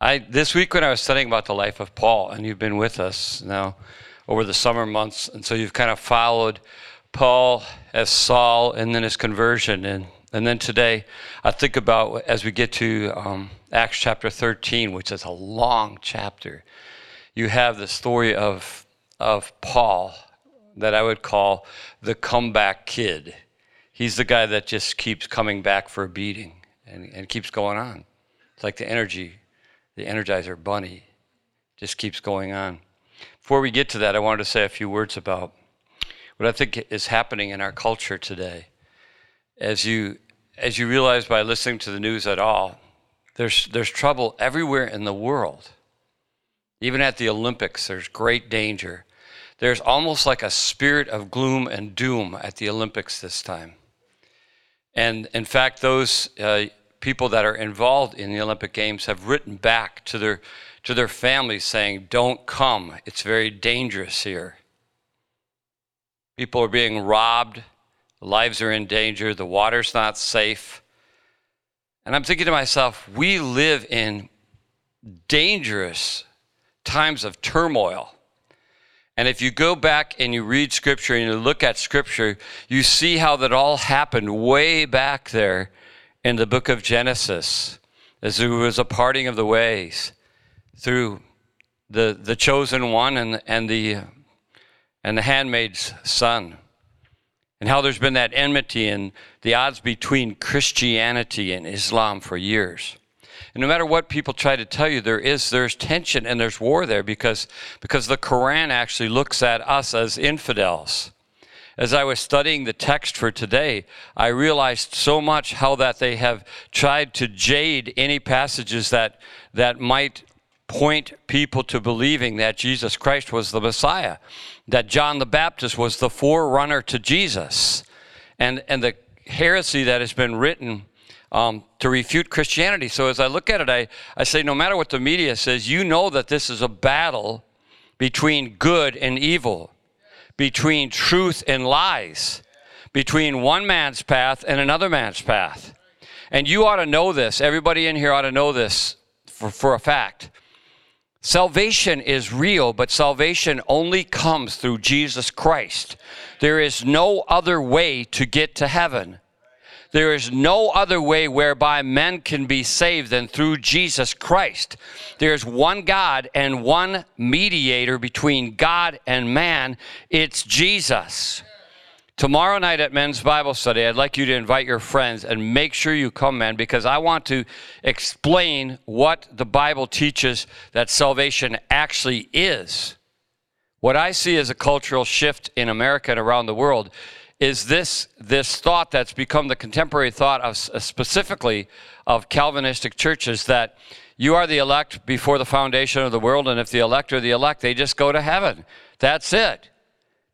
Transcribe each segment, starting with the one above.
I this week when I was studying about the life of Paul, and you've been with us now over the summer months, and so you've kind of followed Paul as Saul, and then his conversion, and and then today I think about as we get to um, Acts chapter 13, which is a long chapter. You have the story of of Paul that I would call the comeback kid. He's the guy that just keeps coming back for a beating and, and keeps going on. It's like the energy the Energizer Bunny just keeps going on. Before we get to that, I wanted to say a few words about what I think is happening in our culture today. As you, as you realize by listening to the news at all, there's, there's trouble everywhere in the world. Even at the Olympics, there's great danger. There's almost like a spirit of gloom and doom at the Olympics this time. And in fact, those uh, people that are involved in the Olympic Games have written back to their, to their families saying, Don't come. It's very dangerous here. People are being robbed, lives are in danger, the water's not safe. And I'm thinking to myself, we live in dangerous times of turmoil. And if you go back and you read scripture and you look at scripture, you see how that all happened way back there in the book of Genesis, as there was a parting of the ways through the, the chosen one and, and, the, and the handmaid's son. And how there's been that enmity and the odds between Christianity and Islam for years. And no matter what people try to tell you, there is there's tension and there's war there because, because the Quran actually looks at us as infidels as I was studying the text for today, I realized so much how that they have tried to jade any passages that, that might point people to believing that Jesus Christ was the Messiah, that John the Baptist was the forerunner to Jesus. And, and the heresy that has been written um, to refute Christianity. So as I look at it, I, I say, no matter what the media says, you know that this is a battle between good and evil between truth and lies, between one man's path and another man's path. And you ought to know this. Everybody in here ought to know this for, for a fact. Salvation is real, but salvation only comes through Jesus Christ. There is no other way to get to heaven. There is no other way whereby men can be saved than through Jesus Christ. There's one God and one mediator between God and man. It's Jesus. Tomorrow night at Men's Bible Study, I'd like you to invite your friends and make sure you come, man, because I want to explain what the Bible teaches that salvation actually is. What I see as a cultural shift in America and around the world is this, this thought that's become the contemporary thought of specifically of Calvinistic churches that you are the elect before the foundation of the world, and if the elect are the elect, they just go to heaven. That's it.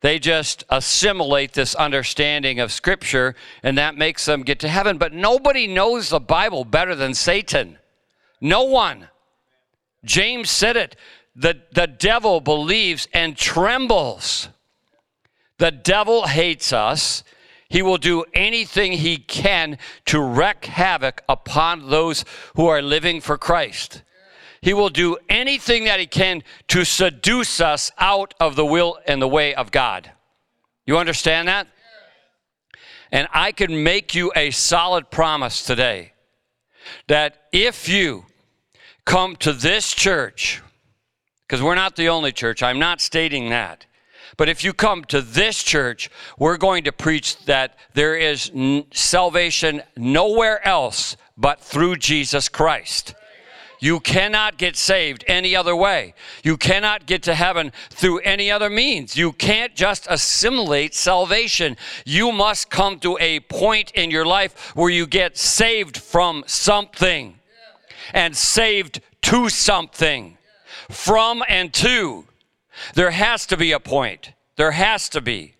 They just assimilate this understanding of Scripture, and that makes them get to heaven. But nobody knows the Bible better than Satan. No one. James said it. The, the devil believes and trembles. The devil hates us. He will do anything he can to wreak havoc upon those who are living for Christ. He will do anything that he can to seduce us out of the will and the way of God. You understand that? And I can make you a solid promise today that if you come to this church, because we're not the only church, I'm not stating that. But if you come to this church, we're going to preach that there is n- salvation nowhere else but through Jesus Christ. You cannot get saved any other way. You cannot get to heaven through any other means. You can't just assimilate salvation. You must come to a point in your life where you get saved from something and saved to something. From and to. There has to be a point. There has to be.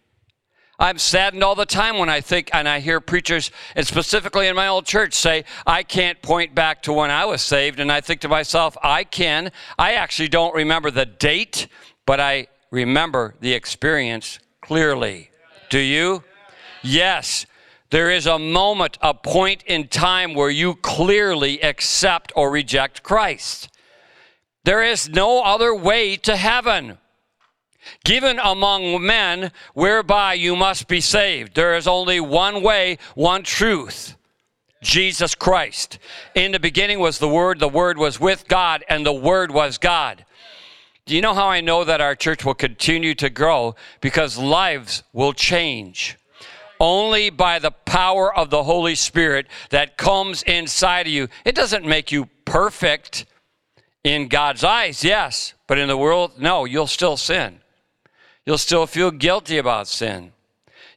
I'm saddened all the time when I think and I hear preachers, and specifically in my old church, say, I can't point back to when I was saved. And I think to myself, I can. I actually don't remember the date, but I remember the experience clearly. Do you? Yes. There is a moment, a point in time where you clearly accept or reject Christ. There is no other way to heaven given among men whereby you must be saved. There is only one way, one truth. Jesus Christ. In the beginning was the Word, the Word was with God, and the Word was God. Do you know how I know that our church will continue to grow? Because lives will change. Only by the power of the Holy Spirit that comes inside of you. It doesn't make you perfect in God's eyes, yes, but in the world, no, you'll still sin. You'll still feel guilty about sin.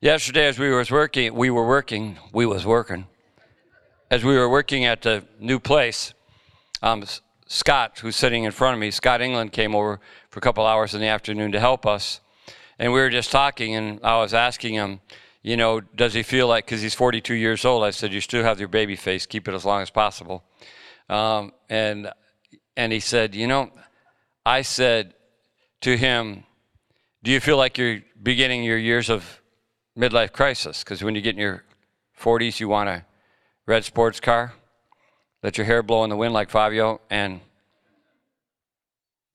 Yesterday, as we was working, we were working, we was working. As we were working at the new place, um, Scott, who's sitting in front of me, Scott England came over for a couple hours in the afternoon to help us. And we were just talking, and I was asking him, you know, does he feel like, because he's 42 years old, I said, you still have your baby face, keep it as long as possible. Um, and, and he said, you know, I said to him, do you feel like you're beginning your years of midlife crisis? Because when you get in your 40s, you want a red sports car, let your hair blow in the wind like Fabio, and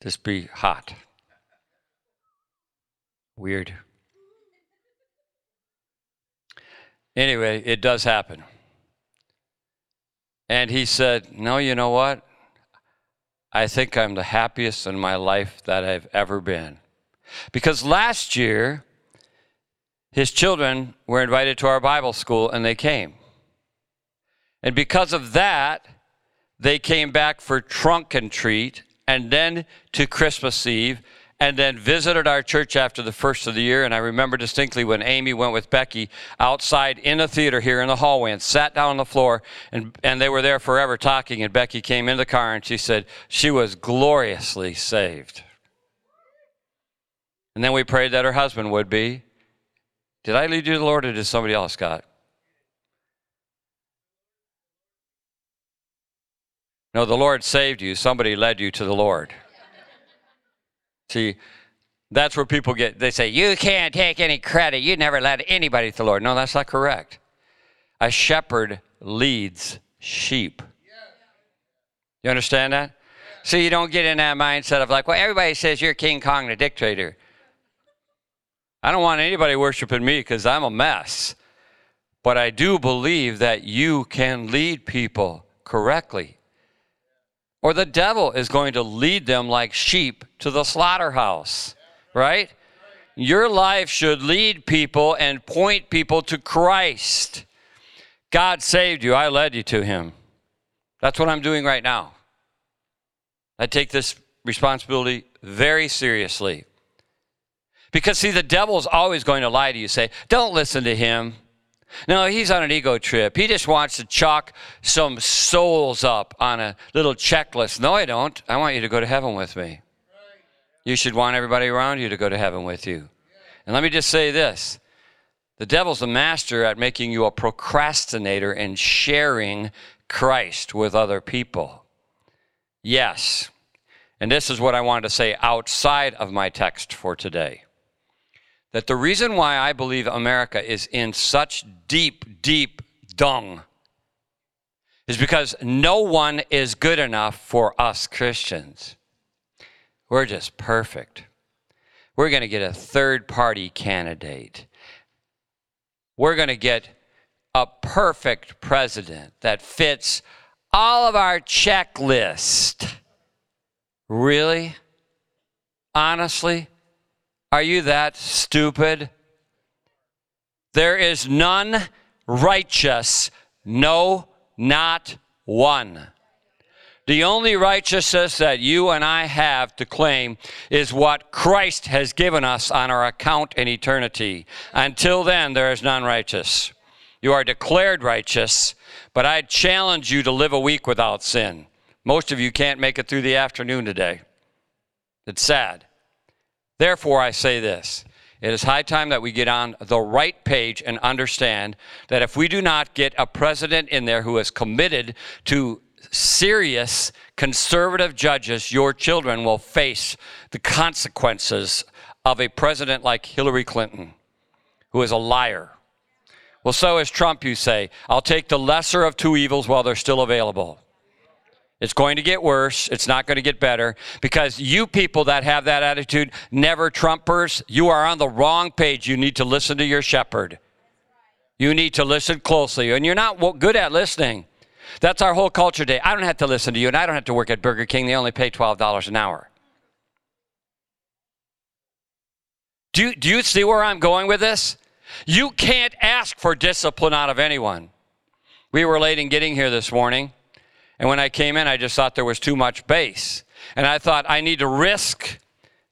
just be hot. Weird. Anyway, it does happen. And he said, No, you know what? I think I'm the happiest in my life that I've ever been. Because last year, his children were invited to our Bible school and they came. And because of that, they came back for trunk and treat and then to Christmas Eve and then visited our church after the first of the year. And I remember distinctly when Amy went with Becky outside in the theater here in the hallway and sat down on the floor, and, and they were there forever talking. And Becky came in the car and she said she was gloriously saved. And then we prayed that her husband would be. Did I lead you to the Lord or did somebody else, Scott? No, the Lord saved you. Somebody led you to the Lord. See, that's where people get, they say, You can't take any credit. You never led anybody to the Lord. No, that's not correct. A shepherd leads sheep. You understand that? So you don't get in that mindset of like, well, everybody says you're King Kong, the dictator. I don't want anybody worshiping me because I'm a mess. But I do believe that you can lead people correctly. Or the devil is going to lead them like sheep to the slaughterhouse, right? Your life should lead people and point people to Christ. God saved you, I led you to him. That's what I'm doing right now. I take this responsibility very seriously. Because, see, the devil's always going to lie to you, say, don't listen to him. No, he's on an ego trip. He just wants to chalk some souls up on a little checklist. No, I don't. I want you to go to heaven with me. You should want everybody around you to go to heaven with you. And let me just say this the devil's a master at making you a procrastinator and sharing Christ with other people. Yes. And this is what I wanted to say outside of my text for today that the reason why I believe America is in such deep, deep dung is because no one is good enough for us Christians. We're just perfect. We're going to get a third party candidate. We're going to get a perfect president that fits all of our checklist. Really? Honestly? Are you that stupid? There is none righteous, no, not one. The only righteousness that you and I have to claim is what Christ has given us on our account in eternity. Until then, there is none righteous. You are declared righteous, but I challenge you to live a week without sin. Most of you can't make it through the afternoon today. It's sad. Therefore, I say this it is high time that we get on the right page and understand that if we do not get a president in there who is committed to serious conservative judges, your children will face the consequences of a president like Hillary Clinton, who is a liar. Well, so is Trump, you say. I'll take the lesser of two evils while they're still available. It's going to get worse. It's not going to get better because you people that have that attitude, never Trumpers, you are on the wrong page. You need to listen to your shepherd. You need to listen closely, and you're not good at listening. That's our whole culture day. I don't have to listen to you, and I don't have to work at Burger King. They only pay $12 an hour. Do you, do you see where I'm going with this? You can't ask for discipline out of anyone. We were late in getting here this morning, and when I came in, I just thought there was too much bass. And I thought, I need to risk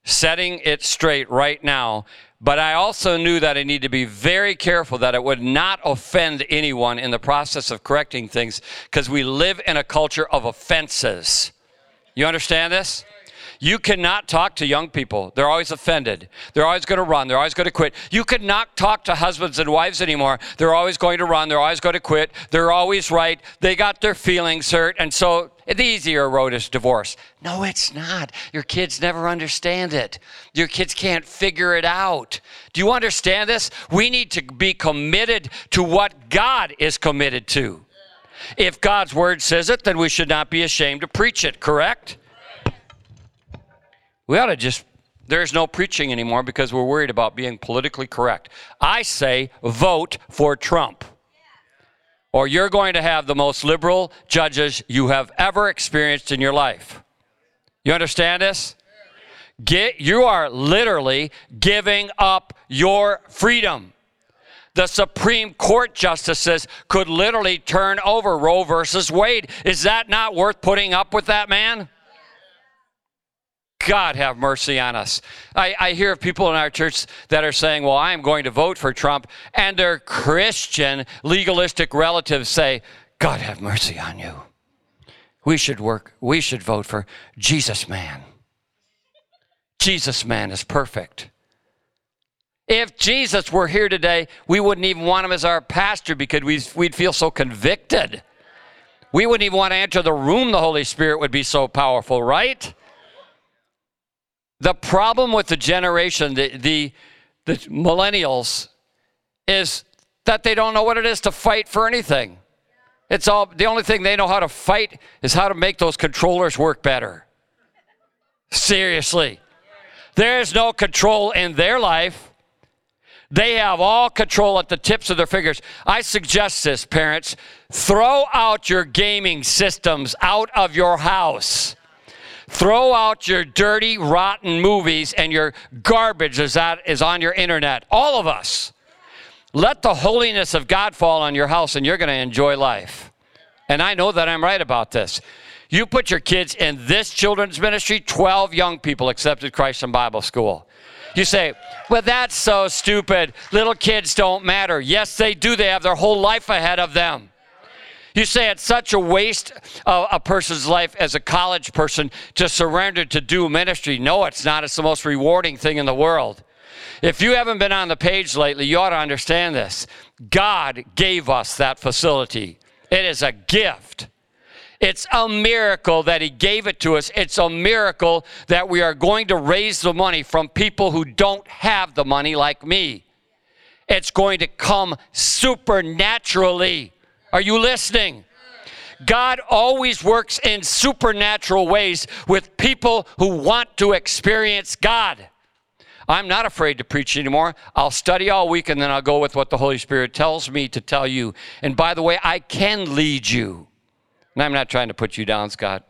setting it straight right now. But I also knew that I need to be very careful that it would not offend anyone in the process of correcting things because we live in a culture of offenses. You understand this? You cannot talk to young people. They're always offended. They're always going to run. They're always going to quit. You cannot talk to husbands and wives anymore. They're always going to run. They're always going to quit. They're always right. They got their feelings hurt. And so the easier road is divorce. No, it's not. Your kids never understand it. Your kids can't figure it out. Do you understand this? We need to be committed to what God is committed to. If God's word says it, then we should not be ashamed to preach it, correct? We ought to just, there's no preaching anymore because we're worried about being politically correct. I say vote for Trump. Or you're going to have the most liberal judges you have ever experienced in your life. You understand this? Get, you are literally giving up your freedom. The Supreme Court justices could literally turn over Roe versus Wade. Is that not worth putting up with that man? God have mercy on us. I, I, hear of people in our church that are saying, Well, I am going to vote for Trump, and their Christian legalistic relatives say, God have mercy on you. We should work, we should vote for Jesus man. Jesus man is perfect. If Jesus were here today, we wouldn't even want him as our pastor because we'd feel so convicted. We wouldn't even want to enter the room, the Holy Spirit would be so powerful, right? The problem with the generation, the, the, the millennials, is that they don't know what it is to fight for anything. It's all the only thing they know how to fight is how to make those controllers work better. Seriously. There's no control in their life. They have all control at the tips of their fingers. I suggest this, parents throw out your gaming systems out of your house. Throw out your dirty, rotten movies and your garbage as that is on your internet. All of us. Let the holiness of God fall on your house and you're going to enjoy life. And I know that I'm right about this. You put your kids in this children's ministry, 12 young people accepted Christ in Bible school. You say, well, that's so stupid. Little kids don't matter. Yes, they do. They have their whole life ahead of them. You say it's such a waste of a person's life as a college person to surrender to do ministry. No, it's not. It's the most rewarding thing in the world. If you haven't been on the page lately, you ought to understand this. God gave us that facility, it is a gift. It's a miracle that He gave it to us. It's a miracle that we are going to raise the money from people who don't have the money like me. It's going to come supernaturally. Are you listening? God always works in supernatural ways with people who want to experience God. I'm not afraid to preach anymore. I'll study all week and then I'll go with what the Holy Spirit tells me to tell you. And by the way, I can lead you. And I'm not trying to put you down, Scott.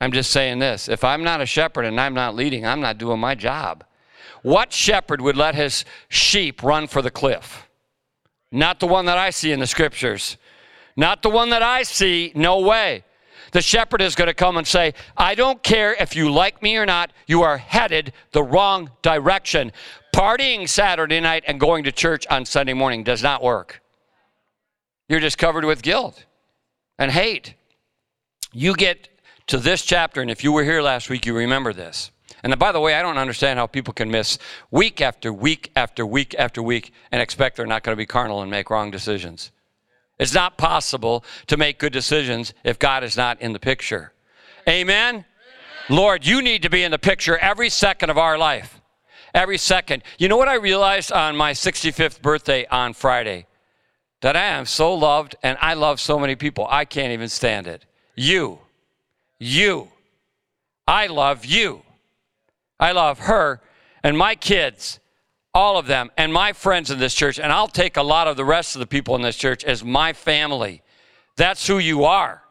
I'm just saying this if I'm not a shepherd and I'm not leading, I'm not doing my job. What shepherd would let his sheep run for the cliff? Not the one that I see in the scriptures. Not the one that I see, no way. The shepherd is going to come and say, I don't care if you like me or not, you are headed the wrong direction. Partying Saturday night and going to church on Sunday morning does not work. You're just covered with guilt and hate. You get to this chapter, and if you were here last week, you remember this. And by the way, I don't understand how people can miss week after week after week after week and expect they're not going to be carnal and make wrong decisions. It's not possible to make good decisions if God is not in the picture. Amen? Lord, you need to be in the picture every second of our life. Every second. You know what I realized on my 65th birthday on Friday? That I am so loved and I love so many people. I can't even stand it. You. you. I love you. I love her and my kids, all of them, and my friends in this church. And I'll take a lot of the rest of the people in this church as my family. That's who you are.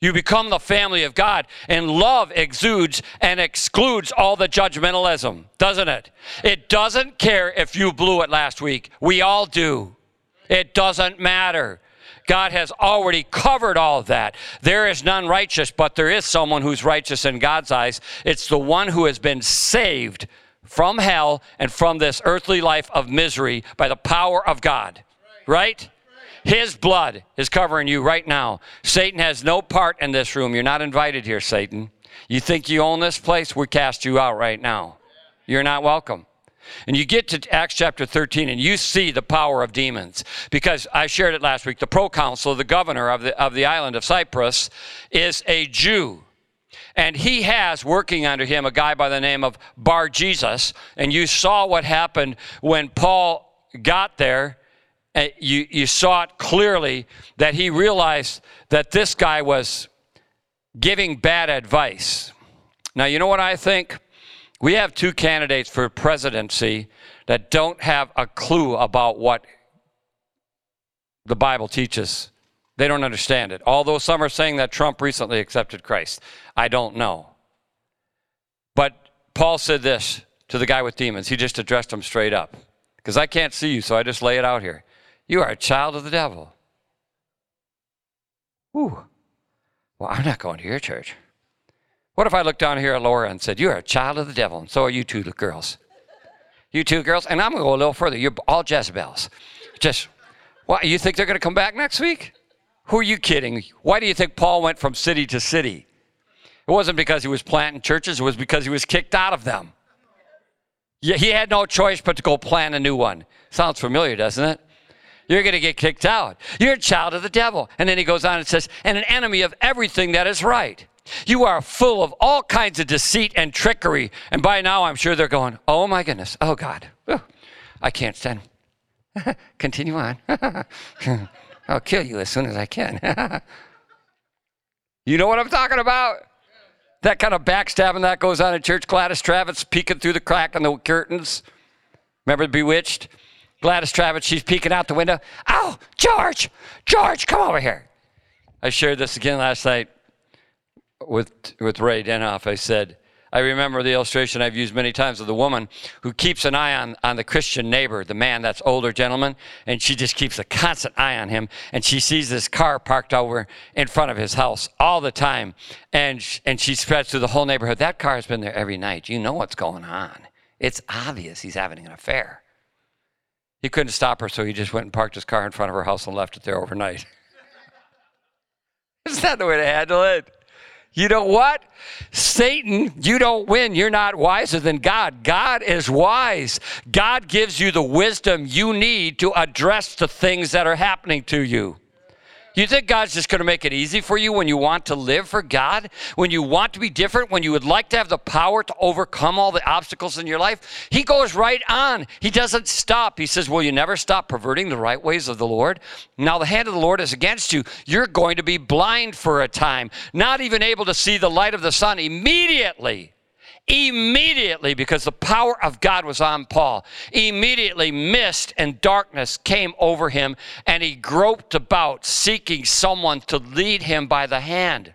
You become the family of God, and love exudes and excludes all the judgmentalism, doesn't it? It doesn't care if you blew it last week. We all do. It doesn't matter. God has already covered all that. There is none righteous, but there is someone who's righteous in God's eyes. It's the one who has been saved from hell and from this earthly life of misery by the power of God. Right? His blood is covering you right now. Satan has no part in this room. You're not invited here, Satan. You think you own this place? We cast you out right now. You're not welcome. And you get to Acts chapter 13 and you see the power of demons. Because I shared it last week. The proconsul, the governor of the, of the island of Cyprus, is a Jew. And he has working under him a guy by the name of Bar Jesus. And you saw what happened when Paul got there uh, you, you saw it clearly that he realized that this guy was giving bad advice. Now, you know what I think? We have two candidates for presidency that don't have a clue about what the Bible teaches. They don't understand it. Although some are saying that Trump recently accepted Christ. I don't know. But Paul said this to the guy with demons. He just addressed him straight up. Because I can't see you, so I just lay it out here. You are a child of the devil. Ooh. Well, I'm not going to your church. What if I looked down here at Laura and said, You're a child of the devil, and so are you two girls. You two girls, and I'm going to go a little further. You're all Jezebels. Just, what, you think they're going to come back next week? Who are you kidding? Why do you think Paul went from city to city? It wasn't because he was planting churches, it was because he was kicked out of them. Yeah, he had no choice but to go plant a new one. Sounds familiar, doesn't it? You're going to get kicked out. You're a child of the devil. And then he goes on and says, and an enemy of everything that is right. You are full of all kinds of deceit and trickery. And by now, I'm sure they're going, oh my goodness, oh God, I can't stand. Continue on. I'll kill you as soon as I can. you know what I'm talking about? That kind of backstabbing that goes on in church. Gladys Kravitz peeking through the crack in the curtains. Remember Bewitched? Gladys Kravitz, she's peeking out the window. Oh, George, George, come over here. I shared this again last night with, with Ray Denhoff. I said, I remember the illustration I've used many times of the woman who keeps an eye on, on the Christian neighbor, the man that's older gentleman, and she just keeps a constant eye on him. And she sees this car parked over in front of his house all the time. And, and she spreads through the whole neighborhood. That car has been there every night. You know what's going on. It's obvious he's having an affair. He couldn't stop her, so he just went and parked his car in front of her house and left it there overnight. Is that the way to handle it? You know what? Satan, you don't win. You're not wiser than God. God is wise. God gives you the wisdom you need to address the things that are happening to you. You think God's just going to make it easy for you when you want to live for God? When you want to be different? When you would like to have the power to overcome all the obstacles in your life? He goes right on. He doesn't stop. He says, Will you never stop perverting the right ways of the Lord? Now, the hand of the Lord is against you. You're going to be blind for a time, not even able to see the light of the sun immediately immediately because the power of God was on Paul. Immediately, mist and darkness came over him, and he groped about, seeking someone to lead him by the hand.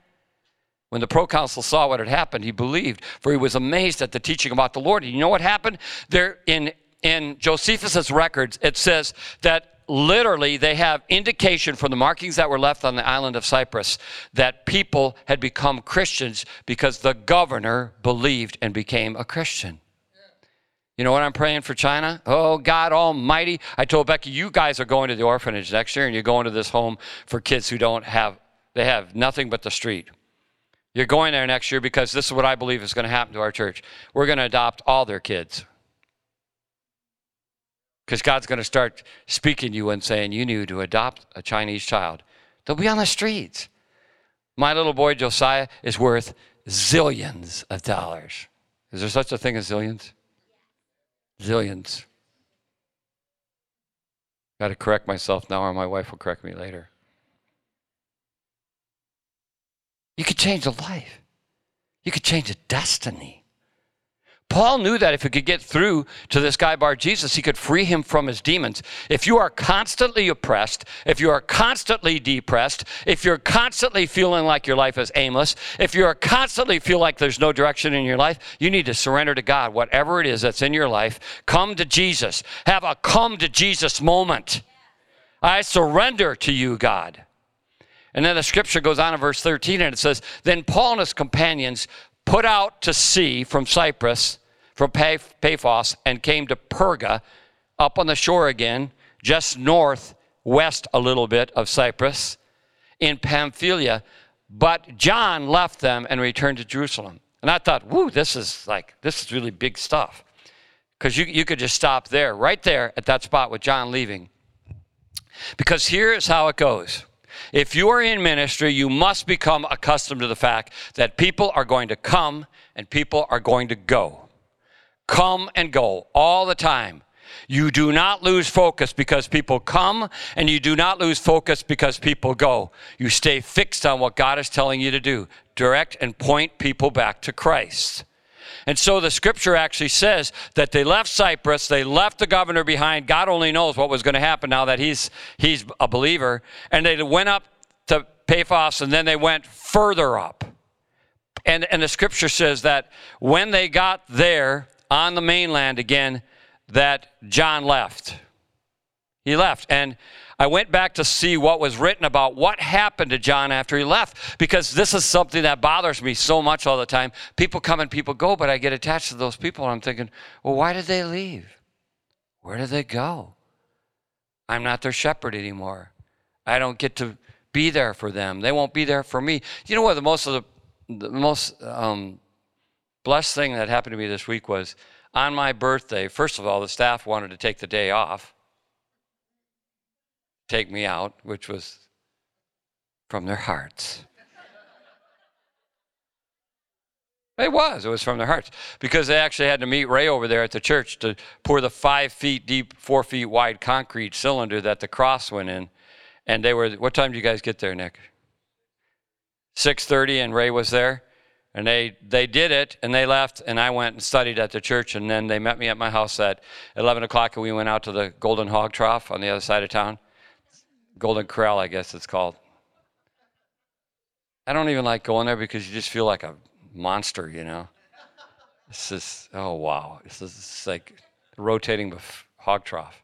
When the proconsul saw what had happened, he believed, for he was amazed at the teaching about the Lord. And you know what happened? There in in Josephus's records, it says that literally they have indication from the markings that were left on the island of Cyprus that people had become Christians because the governor believed and became a Christian. You know what I'm praying for China? Oh, God Almighty. I told Becky, you guys are going to the orphanage next year and you're going to this home for kids who don't have, they have nothing but the street. You're going there next year because this is what I believe is going to happen to our church. We're going to adopt all their kids. Because God's going to start speaking to you and saying, You need to adopt a Chinese child. They'll be on the streets. My little boy Josiah is worth zillions of dollars. Is there such a thing as zillions? Zillions. Got to correct myself now, or my wife will correct me later. You could change a life. You could change a destiny. Paul knew that if he could get through to this guy Bar Jesus, he could free him from his demons. If you are constantly oppressed, if you are constantly depressed, if you're constantly feeling like your life is aimless, if you are constantly feel like there's no direction in your life, you need to surrender to God. Whatever it is that's in your life, come to Jesus. Have a come to Jesus moment. I surrender to you, God. And then the scripture goes on in verse 13 and it says, Then Paul and his companions put out to sea from Cyprus, from Paphos, and came to Perga, up on the shore again, just northwest a little bit of Cyprus, in Pamphylia. But John left them and returned to Jerusalem. And I thought, whoo, this is like, this is really big stuff. Because you, you could just stop there, right there at that spot with John leaving. Because here's how it goes if you are in ministry, you must become accustomed to the fact that people are going to come and people are going to go. Come and go all the time. You do not lose focus because people come, and you do not lose focus because people go. You stay fixed on what God is telling you to do. Direct and point people back to Christ. And so the scripture actually says that they left Cyprus, they left the governor behind. God only knows what was going to happen now that he's he's a believer. And they went up to Paphos and then they went further up. And and the scripture says that when they got there on the mainland again, that John left. He left. And I went back to see what was written about what happened to John after he left because this is something that bothers me so much all the time. People come and people go, but I get attached to those people and I'm thinking, well, why did they leave? Where did they go? I'm not their shepherd anymore. I don't get to be there for them. They won't be there for me. You know what? The most of the, the most um, blessed thing that happened to me this week was on my birthday. First of all, the staff wanted to take the day off take me out, which was from their hearts. It was. It was from their hearts. Because they actually had to meet Ray over there at the church to pour the five feet deep, four feet wide concrete cylinder that the cross went in. And they were, what time did you guys get there, Nick? 6.30 and Ray was there. And they, they did it and they left and I went and studied at the church and then they met me at my house at 11 o'clock and we went out to the Golden Hog Trough on the other side of town. Golden Corral, I guess it's called. I don't even like going there because you just feel like a monster, you know. It's just, oh wow, this is like rotating hog trough.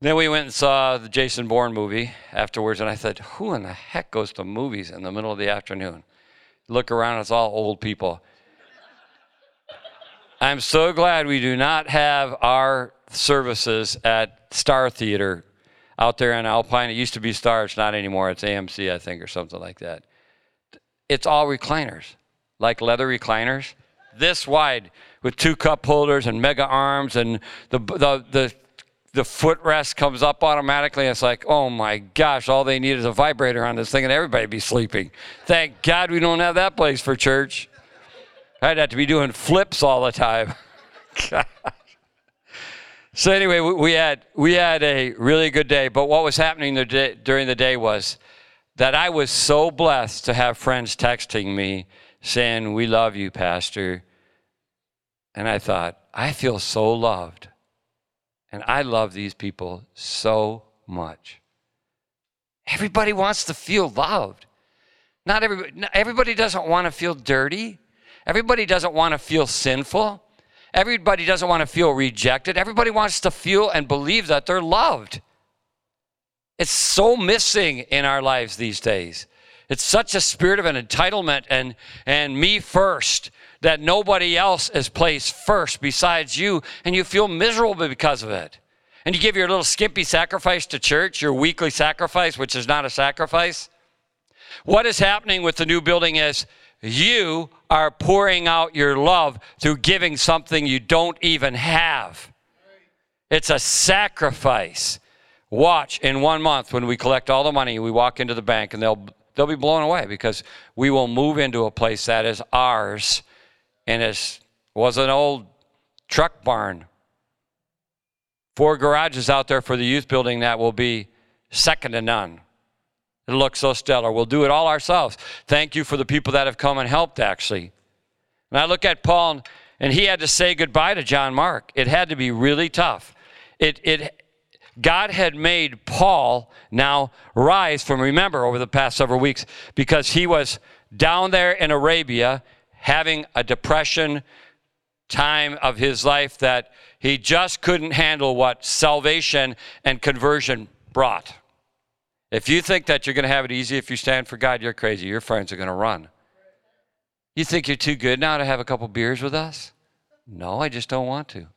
Then we went and saw the Jason Bourne movie afterwards, and I said, who in the heck goes to movies in the middle of the afternoon? Look around, it's all old people. I'm so glad we do not have our services at Star Theater out there in Alpine. It used to be Star, it's not anymore. It's AMC, I think, or something like that. It's all recliners, like leather recliners, this wide with two cup holders and mega arms, and the the the the footrest comes up automatically. It's like, oh my gosh, all they need is a vibrator on this thing, and everybody be sleeping. Thank God we don't have that place for church. I'd have to be doing flips all the time. So anyway, we had we had a really good day. But what was happening day, during the day was that I was so blessed to have friends texting me saying, "We love you, Pastor," and I thought, I feel so loved, and I love these people so much. Everybody wants to feel loved. Not everybody. Everybody doesn't want to feel dirty. Everybody doesn't want to feel sinful. Everybody doesn't want to feel rejected. Everybody wants to feel and believe that they're loved. It's so missing in our lives these days. It's such a spirit of an entitlement and, and me first that nobody else is placed first besides you, and you feel miserable because of it. And you give your little skimpy sacrifice to church, your weekly sacrifice, which is not a sacrifice. What is happening with the new building is you are pouring out your love through giving something you don't even have. It's a sacrifice. Watch in one month when we collect all the money, we walk into the bank and they'll they'll be blown away because we will move into a place that is ours and it was an old truck barn. Four garages out there for the youth building that will be second to none. It looks so stellar. We'll do it all ourselves. Thank you for the people that have come and helped, actually. And I look at Paul, and he had to say goodbye to John Mark. It had to be really tough. It, it, God had made Paul now rise from, remember, over the past several weeks, because he was down there in Arabia having a depression time of his life that he just couldn't handle what salvation and conversion brought. If you think that you're going to have it easy if you stand for God, you're crazy. Your friends are going to run. You think you're too good now to have a couple beers with us? No, I just don't want to.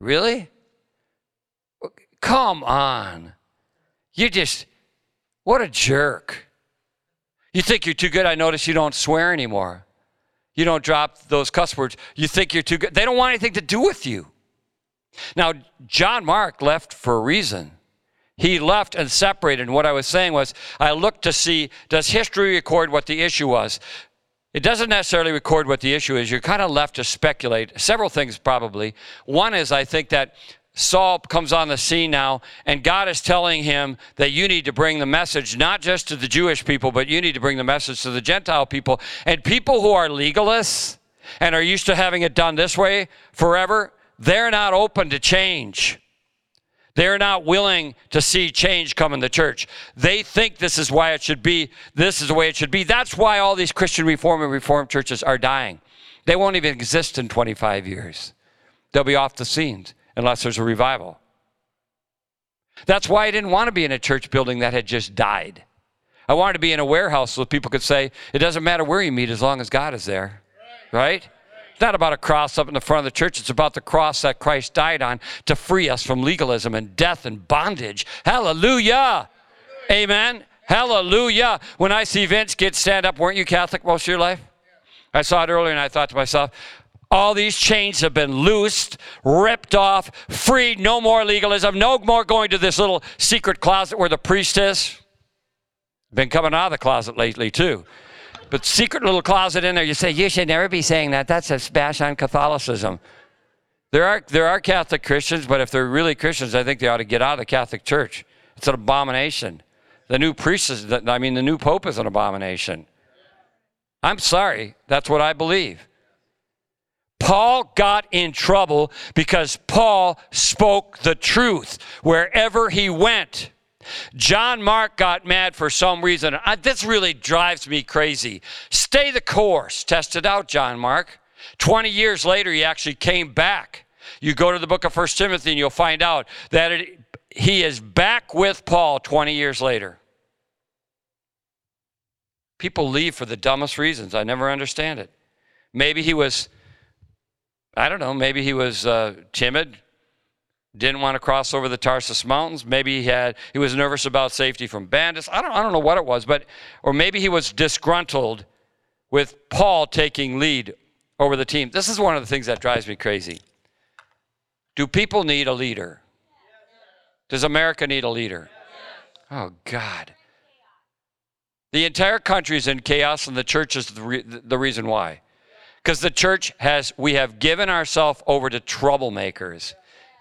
Really? Come on. You just, what a jerk. You think you're too good. I notice you don't swear anymore. You don't drop those cuss words. You think you're too good. They don't want anything to do with you. Now, John Mark left for a reason. He left and separated. And what I was saying was, I looked to see does history record what the issue was? It doesn't necessarily record what the issue is. You're kind of left to speculate. Several things, probably. One is, I think that Saul comes on the scene now, and God is telling him that you need to bring the message not just to the Jewish people, but you need to bring the message to the Gentile people. And people who are legalists and are used to having it done this way forever, they're not open to change. They're not willing to see change come in the church. They think this is why it should be, this is the way it should be. That's why all these Christian Reform and Reformed churches are dying. They won't even exist in 25 years. They'll be off the scenes unless there's a revival. That's why I didn't want to be in a church building that had just died. I wanted to be in a warehouse so people could say, it doesn't matter where you meet as long as God is there. Right? Not about a cross up in the front of the church. It's about the cross that Christ died on to free us from legalism and death and bondage. Hallelujah. Amen. Hallelujah. When I see Vince get stand up, weren't you Catholic most of your life? I saw it earlier and I thought to myself, all these chains have been loosed, ripped off, freed, no more legalism, no more going to this little secret closet where the priest is. Been coming out of the closet lately, too. But secret little closet in there, you say, you should never be saying that. That's a bash on Catholicism. There are, there are Catholic Christians, but if they're really Christians, I think they ought to get out of the Catholic Church. It's an abomination. The new priest is, I mean, the new pope is an abomination. I'm sorry. That's what I believe. Paul got in trouble because Paul spoke the truth wherever he went. John Mark got mad for some reason. I, this really drives me crazy. Stay the course. Test it out, John Mark. 20 years later, he actually came back. You go to the book of First Timothy and you'll find out that it, he is back with Paul 20 years later. People leave for the dumbest reasons. I never understand it. Maybe he was I don't know, maybe he was uh, timid, didn't want to cross over the Tarsus Mountains. Maybe he had he was nervous about safety from bandits. I don't I don't know what it was, but or maybe he was disgruntled with Paul taking lead over the team. This is one of the things that drives me crazy. Do people need a leader? Does America need a leader? Oh God. The entire country is in chaos, and the church is the, re- the reason why. Because the church has, we have given ourselves over to troublemakers,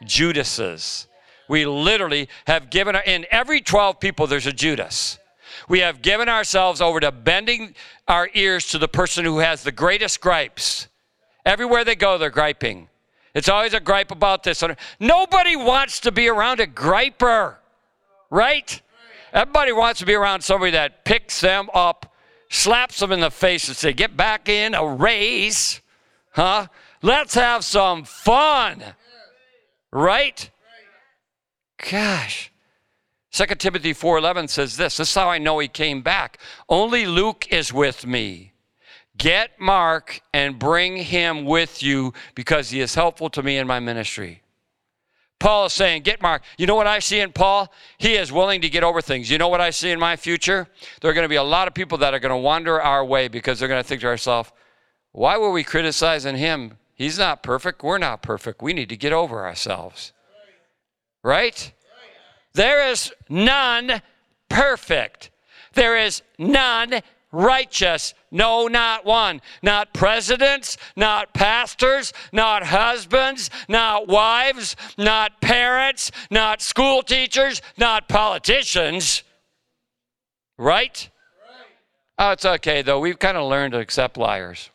Judases. We literally have given, in every 12 people, there's a Judas. We have given ourselves over to bending our ears to the person who has the greatest gripes. Everywhere they go, they're griping. It's always a gripe about this. Nobody wants to be around a griper, right? Everybody wants to be around somebody that picks them up slaps them in the face and say, Get back in a race. Huh? Let's have some fun. Right? Gosh. 2 Timothy 4:11 says this. This is how I know he came back. Only Luke is with me. Get Mark and bring him with you because he is helpful to me in my ministry. Paul is saying, Get Mark. You know what I see in Paul? He is willing to get over things. You know what I see in my future? There are going to be a lot of people that are going to wander our way because they're going to think to ourselves, Why were we criticizing him? He's not perfect. We're not perfect. We need to get over ourselves. Right? There is none perfect. There is none righteous. No, not one. Not presidents, not pastors, not husbands, not wives, not parents, not school teachers, not politicians. Right? Oh, it's okay, though. We've kind of learned to accept liars.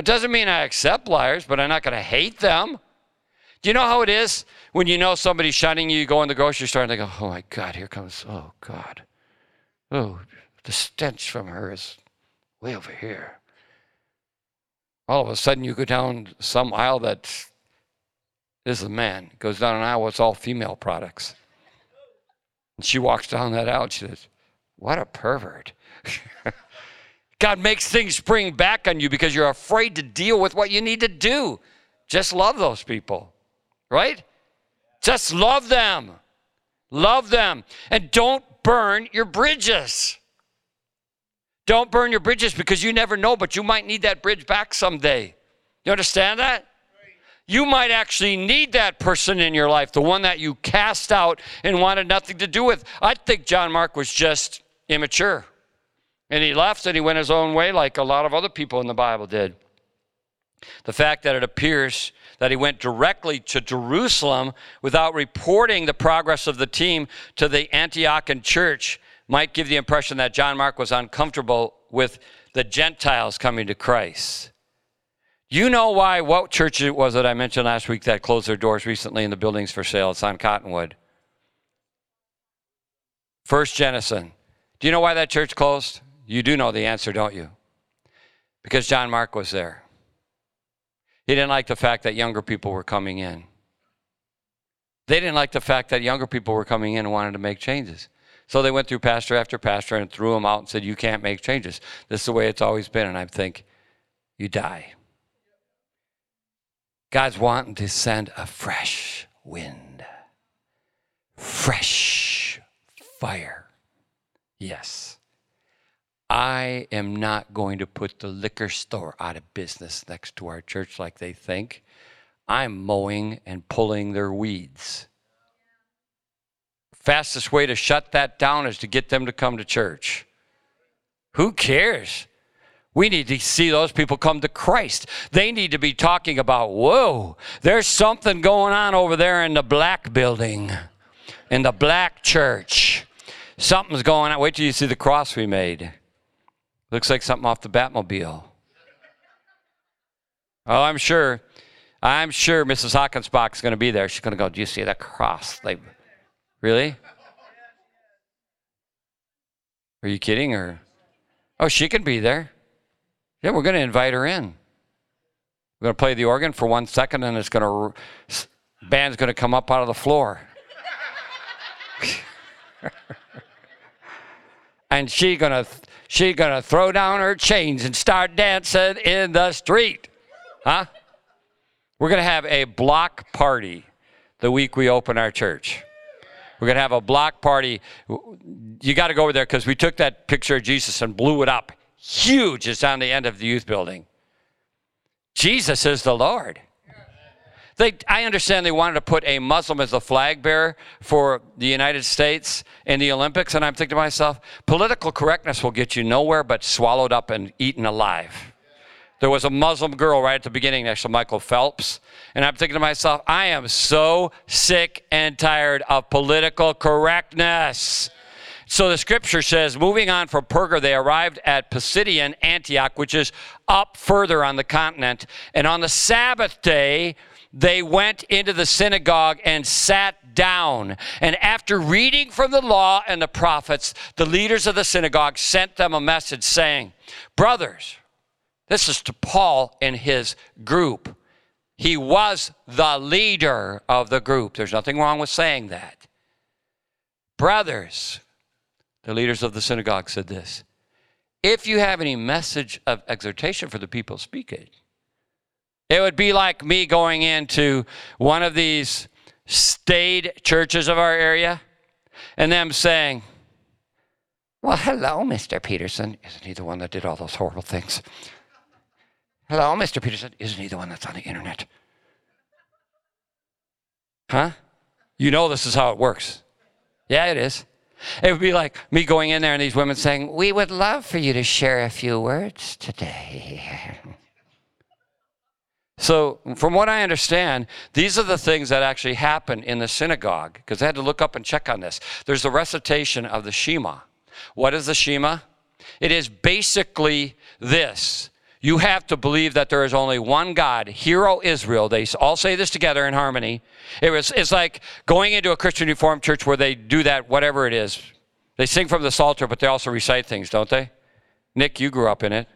It doesn't mean I accept liars, but I'm not going to hate them. Do you know how it is when you know somebody's shunning you? You go in the grocery store and they go, "Oh my God, here comes! Oh God, oh the stench from her is way over here." All of a sudden, you go down some aisle that is a man. Goes down an aisle, it's all female products. And she walks down that aisle. She says, "What a pervert." God makes things spring back on you because you're afraid to deal with what you need to do. Just love those people right? Just love them. Love them. And don't burn your bridges. Don't burn your bridges because you never know, but you might need that bridge back someday. You understand that? You might actually need that person in your life, the one that you cast out and wanted nothing to do with. I think John Mark was just immature. And he left and he went his own way, like a lot of other people in the Bible did. The fact that it appears that he went directly to Jerusalem without reporting the progress of the team to the Antiochian church might give the impression that John Mark was uncomfortable with the Gentiles coming to Christ. You know why, what church it was that I mentioned last week that closed their doors recently in the buildings for sale? It's on Cottonwood. First Jenison. Do you know why that church closed? You do know the answer, don't you? Because John Mark was there. He didn't like the fact that younger people were coming in. They didn't like the fact that younger people were coming in and wanted to make changes. So they went through pastor after pastor and threw them out and said, You can't make changes. This is the way it's always been. And I think, You die. God's wanting to send a fresh wind, fresh fire. Yes. I am not going to put the liquor store out of business next to our church like they think. I'm mowing and pulling their weeds. Fastest way to shut that down is to get them to come to church. Who cares? We need to see those people come to Christ. They need to be talking about, whoa, there's something going on over there in the black building, in the black church. Something's going on. Wait till you see the cross we made. Looks like something off the Batmobile. Oh, I'm sure. I'm sure Mrs. Hawkinsbach is going to be there. She's going to go, Do you see that cross? Like, really? Are you kidding? Or, oh, she can be there. Yeah, we're going to invite her in. We're going to play the organ for one second, and it's going to, band's going to come up out of the floor. and she's going to she's going to throw down her chains and start dancing in the street. Huh? We're going to have a block party the week we open our church. We're going to have a block party. You got to go over there because we took that picture of Jesus and blew it up. Huge. It's on the end of the youth building. Jesus is the Lord. They, I understand they wanted to put a Muslim as the flag bearer for the United States in the Olympics, and I'm thinking to myself, political correctness will get you nowhere but swallowed up and eaten alive. There was a Muslim girl right at the beginning next to Michael Phelps, and I'm thinking to myself, I am so sick and tired of political correctness. So the scripture says, moving on from Perga, they arrived at Pisidian Antioch, which is up further on the continent. And on the Sabbath day, they went into the synagogue and sat down. And after reading from the law and the prophets, the leaders of the synagogue sent them a message saying, Brothers, this is to Paul and his group. He was the leader of the group. There's nothing wrong with saying that. Brothers, the leaders of the synagogue said this if you have any message of exhortation for the people, speak it. It would be like me going into one of these staid churches of our area and them saying, Well, hello, Mr. Peterson. Isn't he the one that did all those horrible things? Hello, Mr. Peterson. Isn't he the one that's on the internet? Huh? You know this is how it works. Yeah, it is. It would be like me going in there and these women saying, We would love for you to share a few words today. So, from what I understand, these are the things that actually happen in the synagogue because I had to look up and check on this. There's the recitation of the Shema. What is the Shema? It is basically this you have to believe that there is only one God. Hear, O Israel. They all say this together in harmony. It was, it's like going into a Christian Reformed church where they do that, whatever it is. They sing from the Psalter, but they also recite things, don't they? Nick, you grew up in it.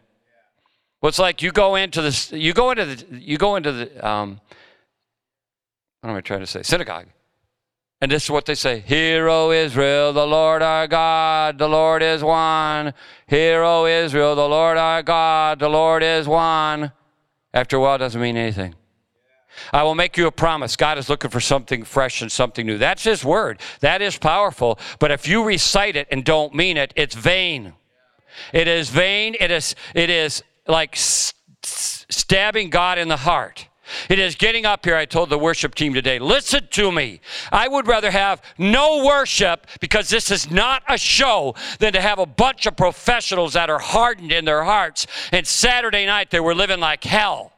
Well, it's like you go into this, you go into the, you go into the, um, what am I trying to say? Synagogue. And this is what they say Hear, O Israel, the Lord our God, the Lord is one. Hear, O Israel, the Lord our God, the Lord is one. After a while, it doesn't mean anything. I will make you a promise. God is looking for something fresh and something new. That's His word. That is powerful. But if you recite it and don't mean it, it's vain. It is vain. It is, it is like stabbing God in the heart. It is getting up here. I told the worship team today, listen to me. I would rather have no worship because this is not a show than to have a bunch of professionals that are hardened in their hearts. And Saturday night, they were living like hell.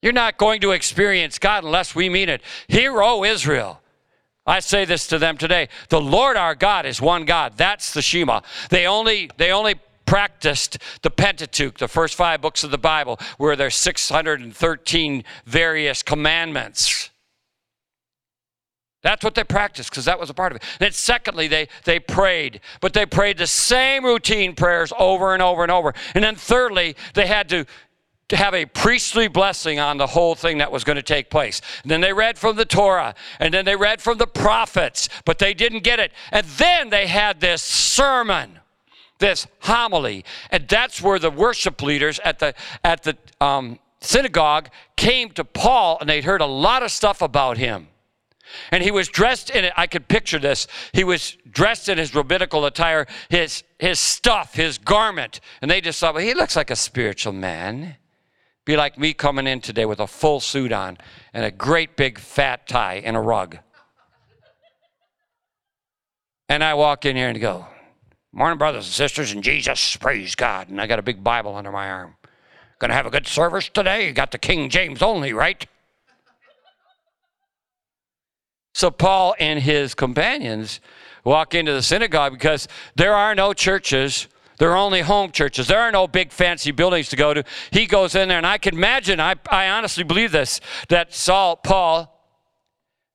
You're not going to experience God unless we mean it. Hear, O Israel. I say this to them today. The Lord our God is one God. That's the Shema. They only, they only practiced the Pentateuch, the first five books of the Bible, where there's 613 various commandments. That's what they practiced because that was a part of it. And then, secondly, they, they prayed, but they prayed the same routine prayers over and over and over. And then, thirdly, they had to, to have a priestly blessing on the whole thing that was going to take place. And then they read from the Torah, and then they read from the prophets, but they didn't get it. And then they had this sermon this homily. And that's where the worship leaders at the, at the um, synagogue came to Paul and they'd heard a lot of stuff about him. And he was dressed in it. I could picture this. He was dressed in his rabbinical attire, his, his stuff, his garment. And they just thought, well, he looks like a spiritual man. Be like me coming in today with a full suit on and a great big fat tie and a rug. And I walk in here and go, Morning, brothers and sisters, and Jesus, praise God. And I got a big Bible under my arm. Gonna have a good service today? You got the King James only, right? So Paul and his companions walk into the synagogue because there are no churches. There are only home churches. There are no big fancy buildings to go to. He goes in there, and I can imagine, I, I honestly believe this, that Saul, Paul,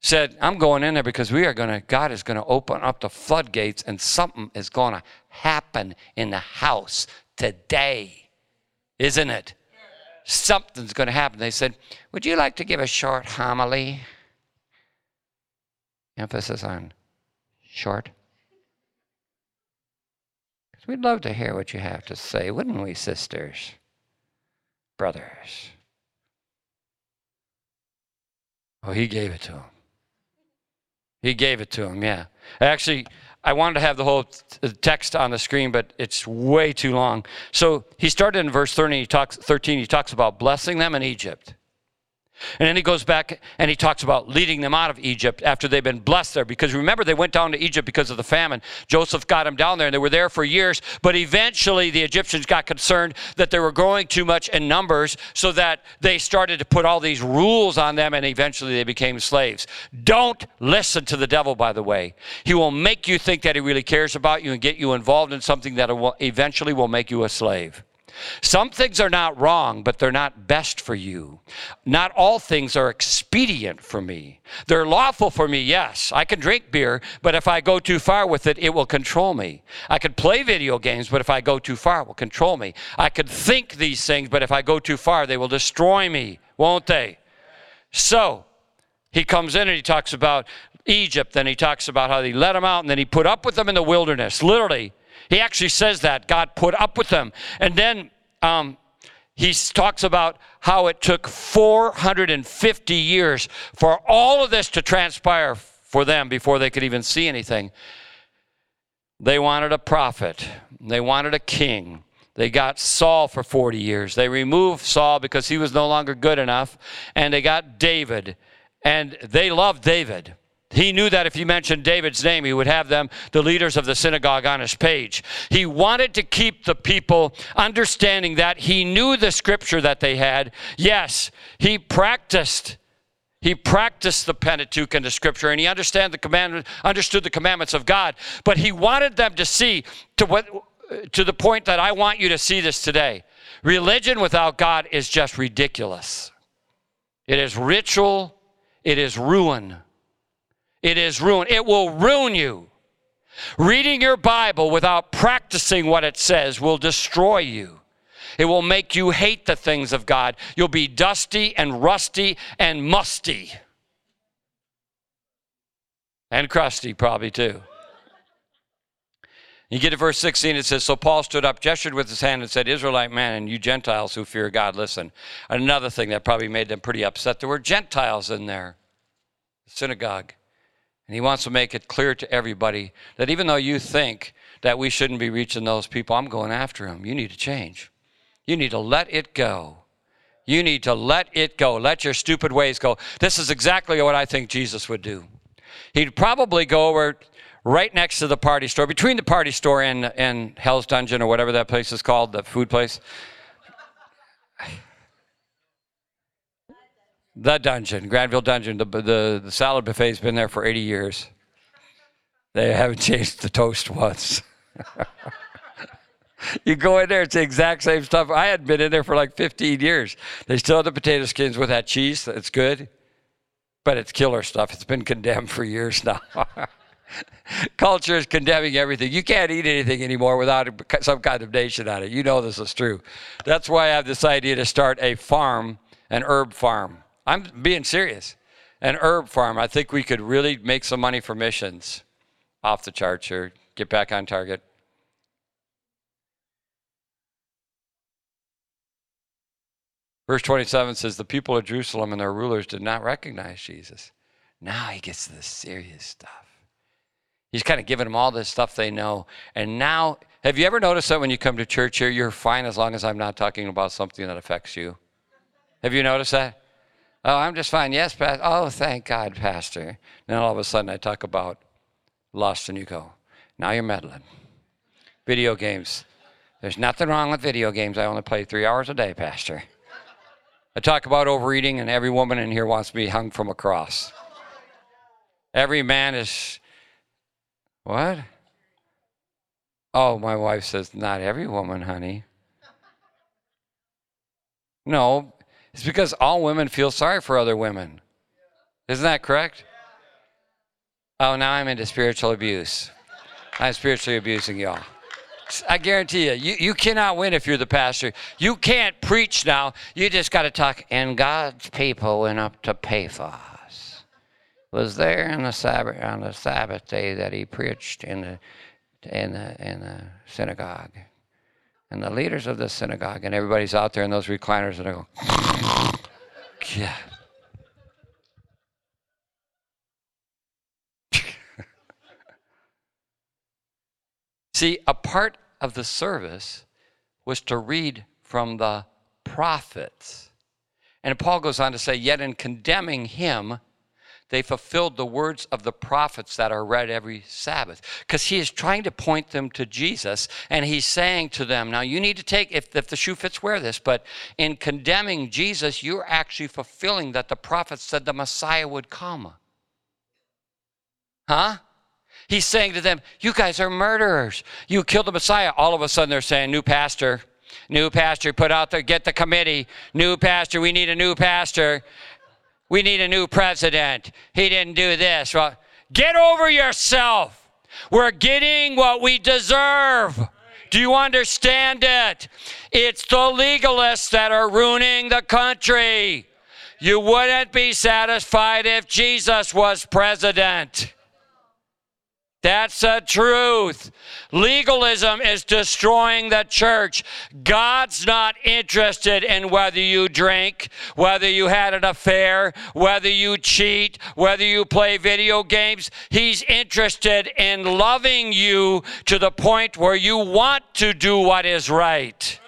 said, I'm going in there because we are going to, God is going to open up the floodgates and something is going to happen in the house today, isn't it? Something's going to happen. They said, Would you like to give a short homily? Emphasis on short. Because we'd love to hear what you have to say, wouldn't we, sisters? Brothers. Oh, he gave it to him. He gave it to him, yeah. Actually, I wanted to have the whole uh, text on the screen, but it's way too long. So he started in verse 13. He talks, 13, he talks about blessing them in Egypt. And then he goes back and he talks about leading them out of Egypt after they've been blessed there. Because remember, they went down to Egypt because of the famine. Joseph got them down there and they were there for years. But eventually, the Egyptians got concerned that they were growing too much in numbers, so that they started to put all these rules on them and eventually they became slaves. Don't listen to the devil, by the way. He will make you think that he really cares about you and get you involved in something that will eventually will make you a slave. Some things are not wrong, but they're not best for you. Not all things are expedient for me. They're lawful for me, yes. I can drink beer, but if I go too far with it, it will control me. I could play video games, but if I go too far, it will control me. I could think these things, but if I go too far, they will destroy me, won't they? So, he comes in and he talks about Egypt, then he talks about how he let them out, and then he put up with them in the wilderness. Literally, he actually says that God put up with them. And then um, he talks about how it took 450 years for all of this to transpire for them before they could even see anything. They wanted a prophet, they wanted a king. They got Saul for 40 years. They removed Saul because he was no longer good enough, and they got David. And they loved David. He knew that if he mentioned David's name, he would have them, the leaders of the synagogue, on his page. He wanted to keep the people understanding that he knew the scripture that they had. Yes, he practiced. He practiced the Pentateuch and the scripture, and he understand the commandment, understood the commandments of God. But he wanted them to see to what to the point that I want you to see this today. Religion without God is just ridiculous. It is ritual, it is ruin. It is ruin. It will ruin you. Reading your Bible without practicing what it says will destroy you. It will make you hate the things of God. You'll be dusty and rusty and musty. And crusty, probably too. You get to verse 16, it says, So Paul stood up, gestured with his hand, and said, Israelite man, and you Gentiles who fear God, listen. Another thing that probably made them pretty upset there were Gentiles in there, synagogue. And he wants to make it clear to everybody that even though you think that we shouldn't be reaching those people, I'm going after them. You need to change. You need to let it go. You need to let it go. Let your stupid ways go. This is exactly what I think Jesus would do. He'd probably go over right next to the party store, between the party store and, and Hell's Dungeon or whatever that place is called, the food place. The dungeon, Grandville Dungeon. The, the, the salad buffet's been there for 80 years. They haven't changed the toast once. you go in there, it's the exact same stuff. I hadn't been in there for like 15 years. They still have the potato skins with that cheese. It's good, but it's killer stuff. It's been condemned for years now. Culture is condemning everything. You can't eat anything anymore without some condemnation on it. You know this is true. That's why I have this idea to start a farm, an herb farm. I'm being serious. An herb farm. I think we could really make some money for missions. Off the charts here. Get back on target. Verse 27 says, The people of Jerusalem and their rulers did not recognize Jesus. Now he gets to the serious stuff. He's kind of giving them all this stuff they know. And now, have you ever noticed that when you come to church here, you're fine as long as I'm not talking about something that affects you? Have you noticed that? Oh, I'm just fine. Yes, Pastor. Oh, thank God, Pastor. Then all of a sudden I talk about lust and you go, now you're meddling. Video games. There's nothing wrong with video games. I only play three hours a day, Pastor. I talk about overeating, and every woman in here wants to be hung from a cross. Every man is. What? Oh, my wife says, not every woman, honey. No, it's because all women feel sorry for other women. Isn't that correct? Oh, now I'm into spiritual abuse. I'm spiritually abusing y'all. I guarantee you, you, you cannot win if you're the pastor. You can't preach now. You just got to talk. And God's people went up to Paphos. Was there in the Sabbath on the Sabbath day that he preached in the in the in the synagogue and the leaders of the synagogue, and everybody's out there in those recliners, and they go, yeah. See, a part of the service was to read from the prophets. And Paul goes on to say, Yet in condemning him, they fulfilled the words of the prophets that are read every Sabbath. Because he is trying to point them to Jesus, and he's saying to them, Now you need to take, if, if the shoe fits, wear this, but in condemning Jesus, you're actually fulfilling that the prophets said the Messiah would come. Huh? He's saying to them, You guys are murderers. You killed the Messiah. All of a sudden, they're saying, New pastor, new pastor, put out there, get the committee, new pastor, we need a new pastor. We need a new president. He didn't do this. Well, get over yourself. We're getting what we deserve. Do you understand it? It's the legalists that are ruining the country. You wouldn't be satisfied if Jesus was president. That's the truth. Legalism is destroying the church. God's not interested in whether you drink, whether you had an affair, whether you cheat, whether you play video games. He's interested in loving you to the point where you want to do what is right.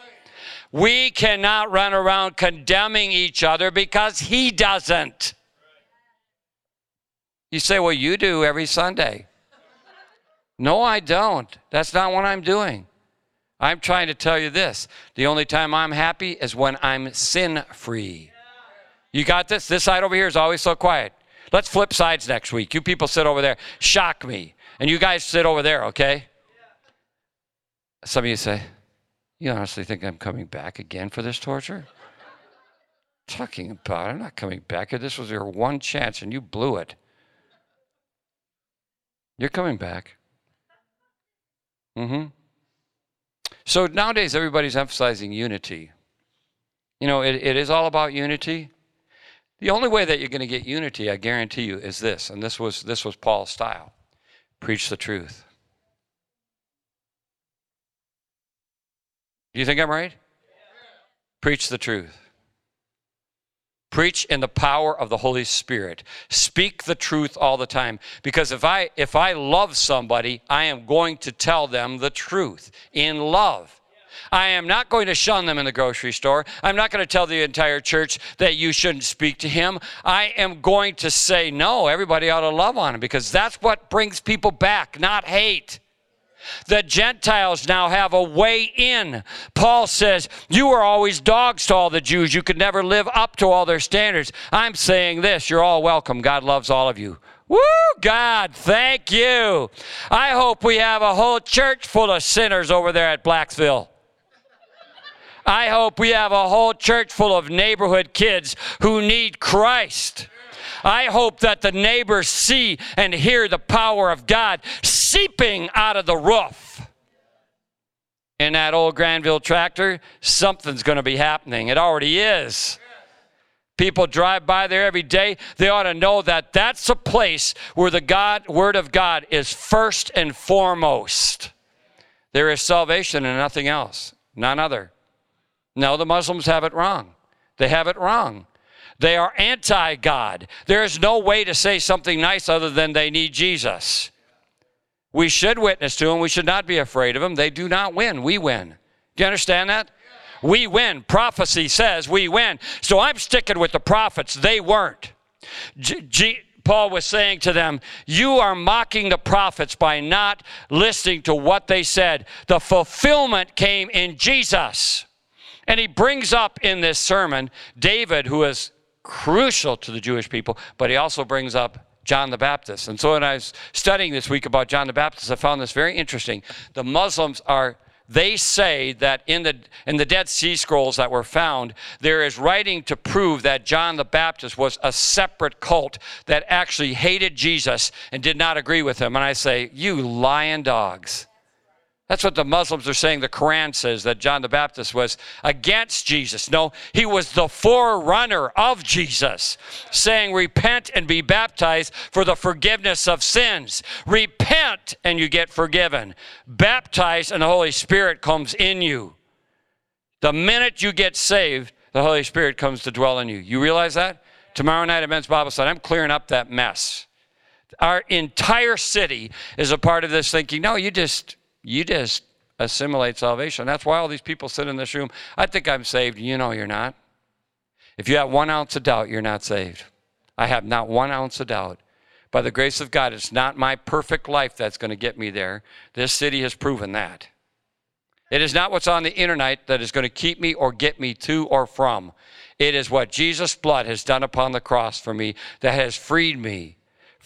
We cannot run around condemning each other because He doesn't. You say, Well, you do every Sunday. No, I don't. That's not what I'm doing. I'm trying to tell you this the only time I'm happy is when I'm sin free. You got this? This side over here is always so quiet. Let's flip sides next week. You people sit over there, shock me. And you guys sit over there, okay? Some of you say, You honestly think I'm coming back again for this torture? Talking about, I'm not coming back. This was your one chance and you blew it. You're coming back. Mm hmm. So nowadays, everybody's emphasizing unity. You know, it, it is all about unity. The only way that you're going to get unity, I guarantee you, is this, and this was this was Paul's style. Preach the truth. Do you think I'm right? Preach the truth. Preach in the power of the Holy Spirit. Speak the truth all the time. Because if I if I love somebody, I am going to tell them the truth in love. I am not going to shun them in the grocery store. I'm not going to tell the entire church that you shouldn't speak to him. I am going to say, no, everybody ought to love on him because that's what brings people back, not hate. The Gentiles now have a way in. Paul says, You were always dogs to all the Jews. You could never live up to all their standards. I'm saying this you're all welcome. God loves all of you. Woo, God, thank you. I hope we have a whole church full of sinners over there at Blacksville. I hope we have a whole church full of neighborhood kids who need Christ. I hope that the neighbors see and hear the power of God seeping out of the roof. In that old Grandville tractor, something's going to be happening. It already is. People drive by there every day. They ought to know that that's a place where the God, Word of God is first and foremost. There is salvation and nothing else, none other. No, the Muslims have it wrong. They have it wrong. They are anti God. There is no way to say something nice other than they need Jesus. We should witness to them. We should not be afraid of them. They do not win. We win. Do you understand that? We win. Prophecy says we win. So I'm sticking with the prophets. They weren't. G- G- Paul was saying to them, You are mocking the prophets by not listening to what they said. The fulfillment came in Jesus. And he brings up in this sermon David, who is crucial to the Jewish people, but he also brings up John the Baptist. And so when I was studying this week about John the Baptist, I found this very interesting. The Muslims are they say that in the in the Dead Sea Scrolls that were found, there is writing to prove that John the Baptist was a separate cult that actually hated Jesus and did not agree with him. And I say, you lying dogs. That's what the Muslims are saying. The Quran says that John the Baptist was against Jesus. No, he was the forerunner of Jesus, saying, Repent and be baptized for the forgiveness of sins. Repent and you get forgiven. Baptize and the Holy Spirit comes in you. The minute you get saved, the Holy Spirit comes to dwell in you. You realize that? Tomorrow night at Men's Bible Study, I'm clearing up that mess. Our entire city is a part of this thinking, no, you just you just assimilate salvation. That's why all these people sit in this room. I think I'm saved. You know you're not. If you have one ounce of doubt, you're not saved. I have not one ounce of doubt. By the grace of God, it's not my perfect life that's going to get me there. This city has proven that. It is not what's on the internet that is going to keep me or get me to or from. It is what Jesus' blood has done upon the cross for me that has freed me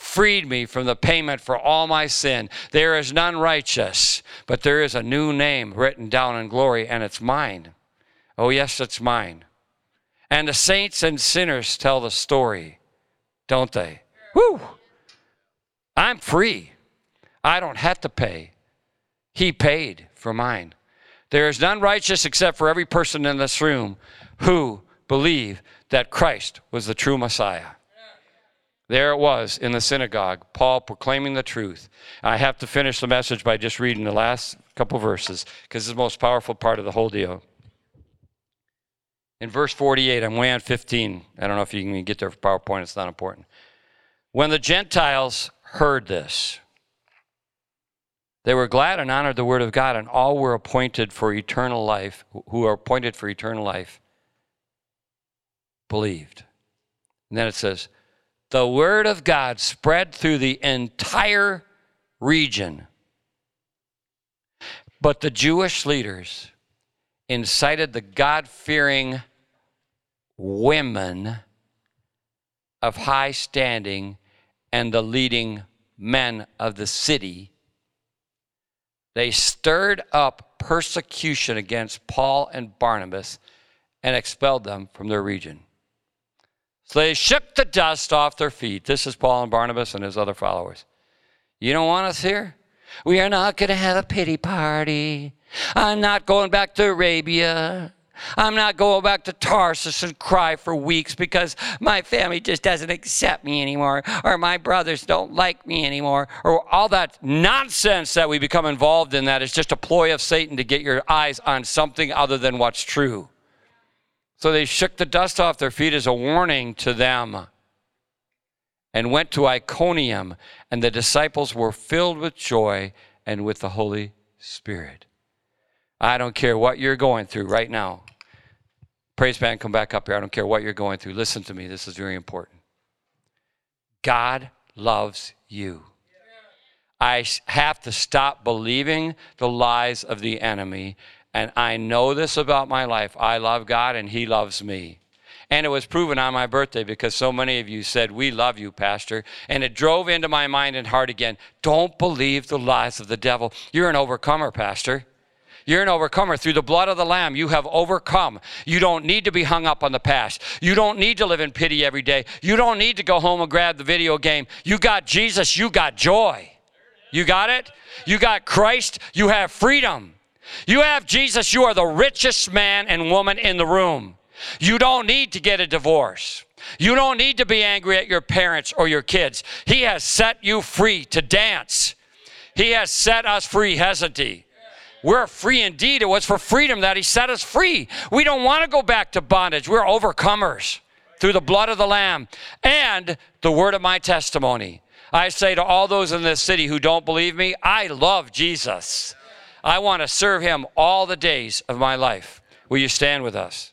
freed me from the payment for all my sin. There is none righteous, but there is a new name written down in glory, and it's mine. Oh, yes, it's mine. And the saints and sinners tell the story, don't they? Woo! I'm free. I don't have to pay. He paid for mine. There is none righteous except for every person in this room who believe that Christ was the true Messiah. There it was in the synagogue, Paul proclaiming the truth. I have to finish the message by just reading the last couple verses because it's the most powerful part of the whole deal. In verse 48, I'm way on 15. I don't know if you can get there for PowerPoint, it's not important. When the Gentiles heard this, they were glad and honored the word of God, and all were appointed for eternal life, who are appointed for eternal life, believed. And then it says, the word of God spread through the entire region. But the Jewish leaders incited the God fearing women of high standing and the leading men of the city. They stirred up persecution against Paul and Barnabas and expelled them from their region. So they shook the dust off their feet. This is Paul and Barnabas and his other followers. You don't want us here? We are not going to have a pity party. I'm not going back to Arabia. I'm not going back to Tarsus and cry for weeks because my family just doesn't accept me anymore, or my brothers don't like me anymore, or all that nonsense that we become involved in that is just a ploy of Satan to get your eyes on something other than what's true. So they shook the dust off their feet as a warning to them and went to Iconium, and the disciples were filled with joy and with the Holy Spirit. I don't care what you're going through right now. Praise band, come back up here. I don't care what you're going through. Listen to me. This is very important. God loves you. I have to stop believing the lies of the enemy. And I know this about my life. I love God and He loves me. And it was proven on my birthday because so many of you said, We love you, Pastor. And it drove into my mind and heart again. Don't believe the lies of the devil. You're an overcomer, Pastor. You're an overcomer. Through the blood of the Lamb, you have overcome. You don't need to be hung up on the past. You don't need to live in pity every day. You don't need to go home and grab the video game. You got Jesus, you got joy. You got it? You got Christ, you have freedom. You have Jesus, you are the richest man and woman in the room. You don't need to get a divorce. You don't need to be angry at your parents or your kids. He has set you free to dance. He has set us free, hasn't he? We're free indeed. It was for freedom that He set us free. We don't want to go back to bondage. We're overcomers through the blood of the Lamb and the word of my testimony. I say to all those in this city who don't believe me, I love Jesus. I want to serve Him all the days of my life. Will you stand with us?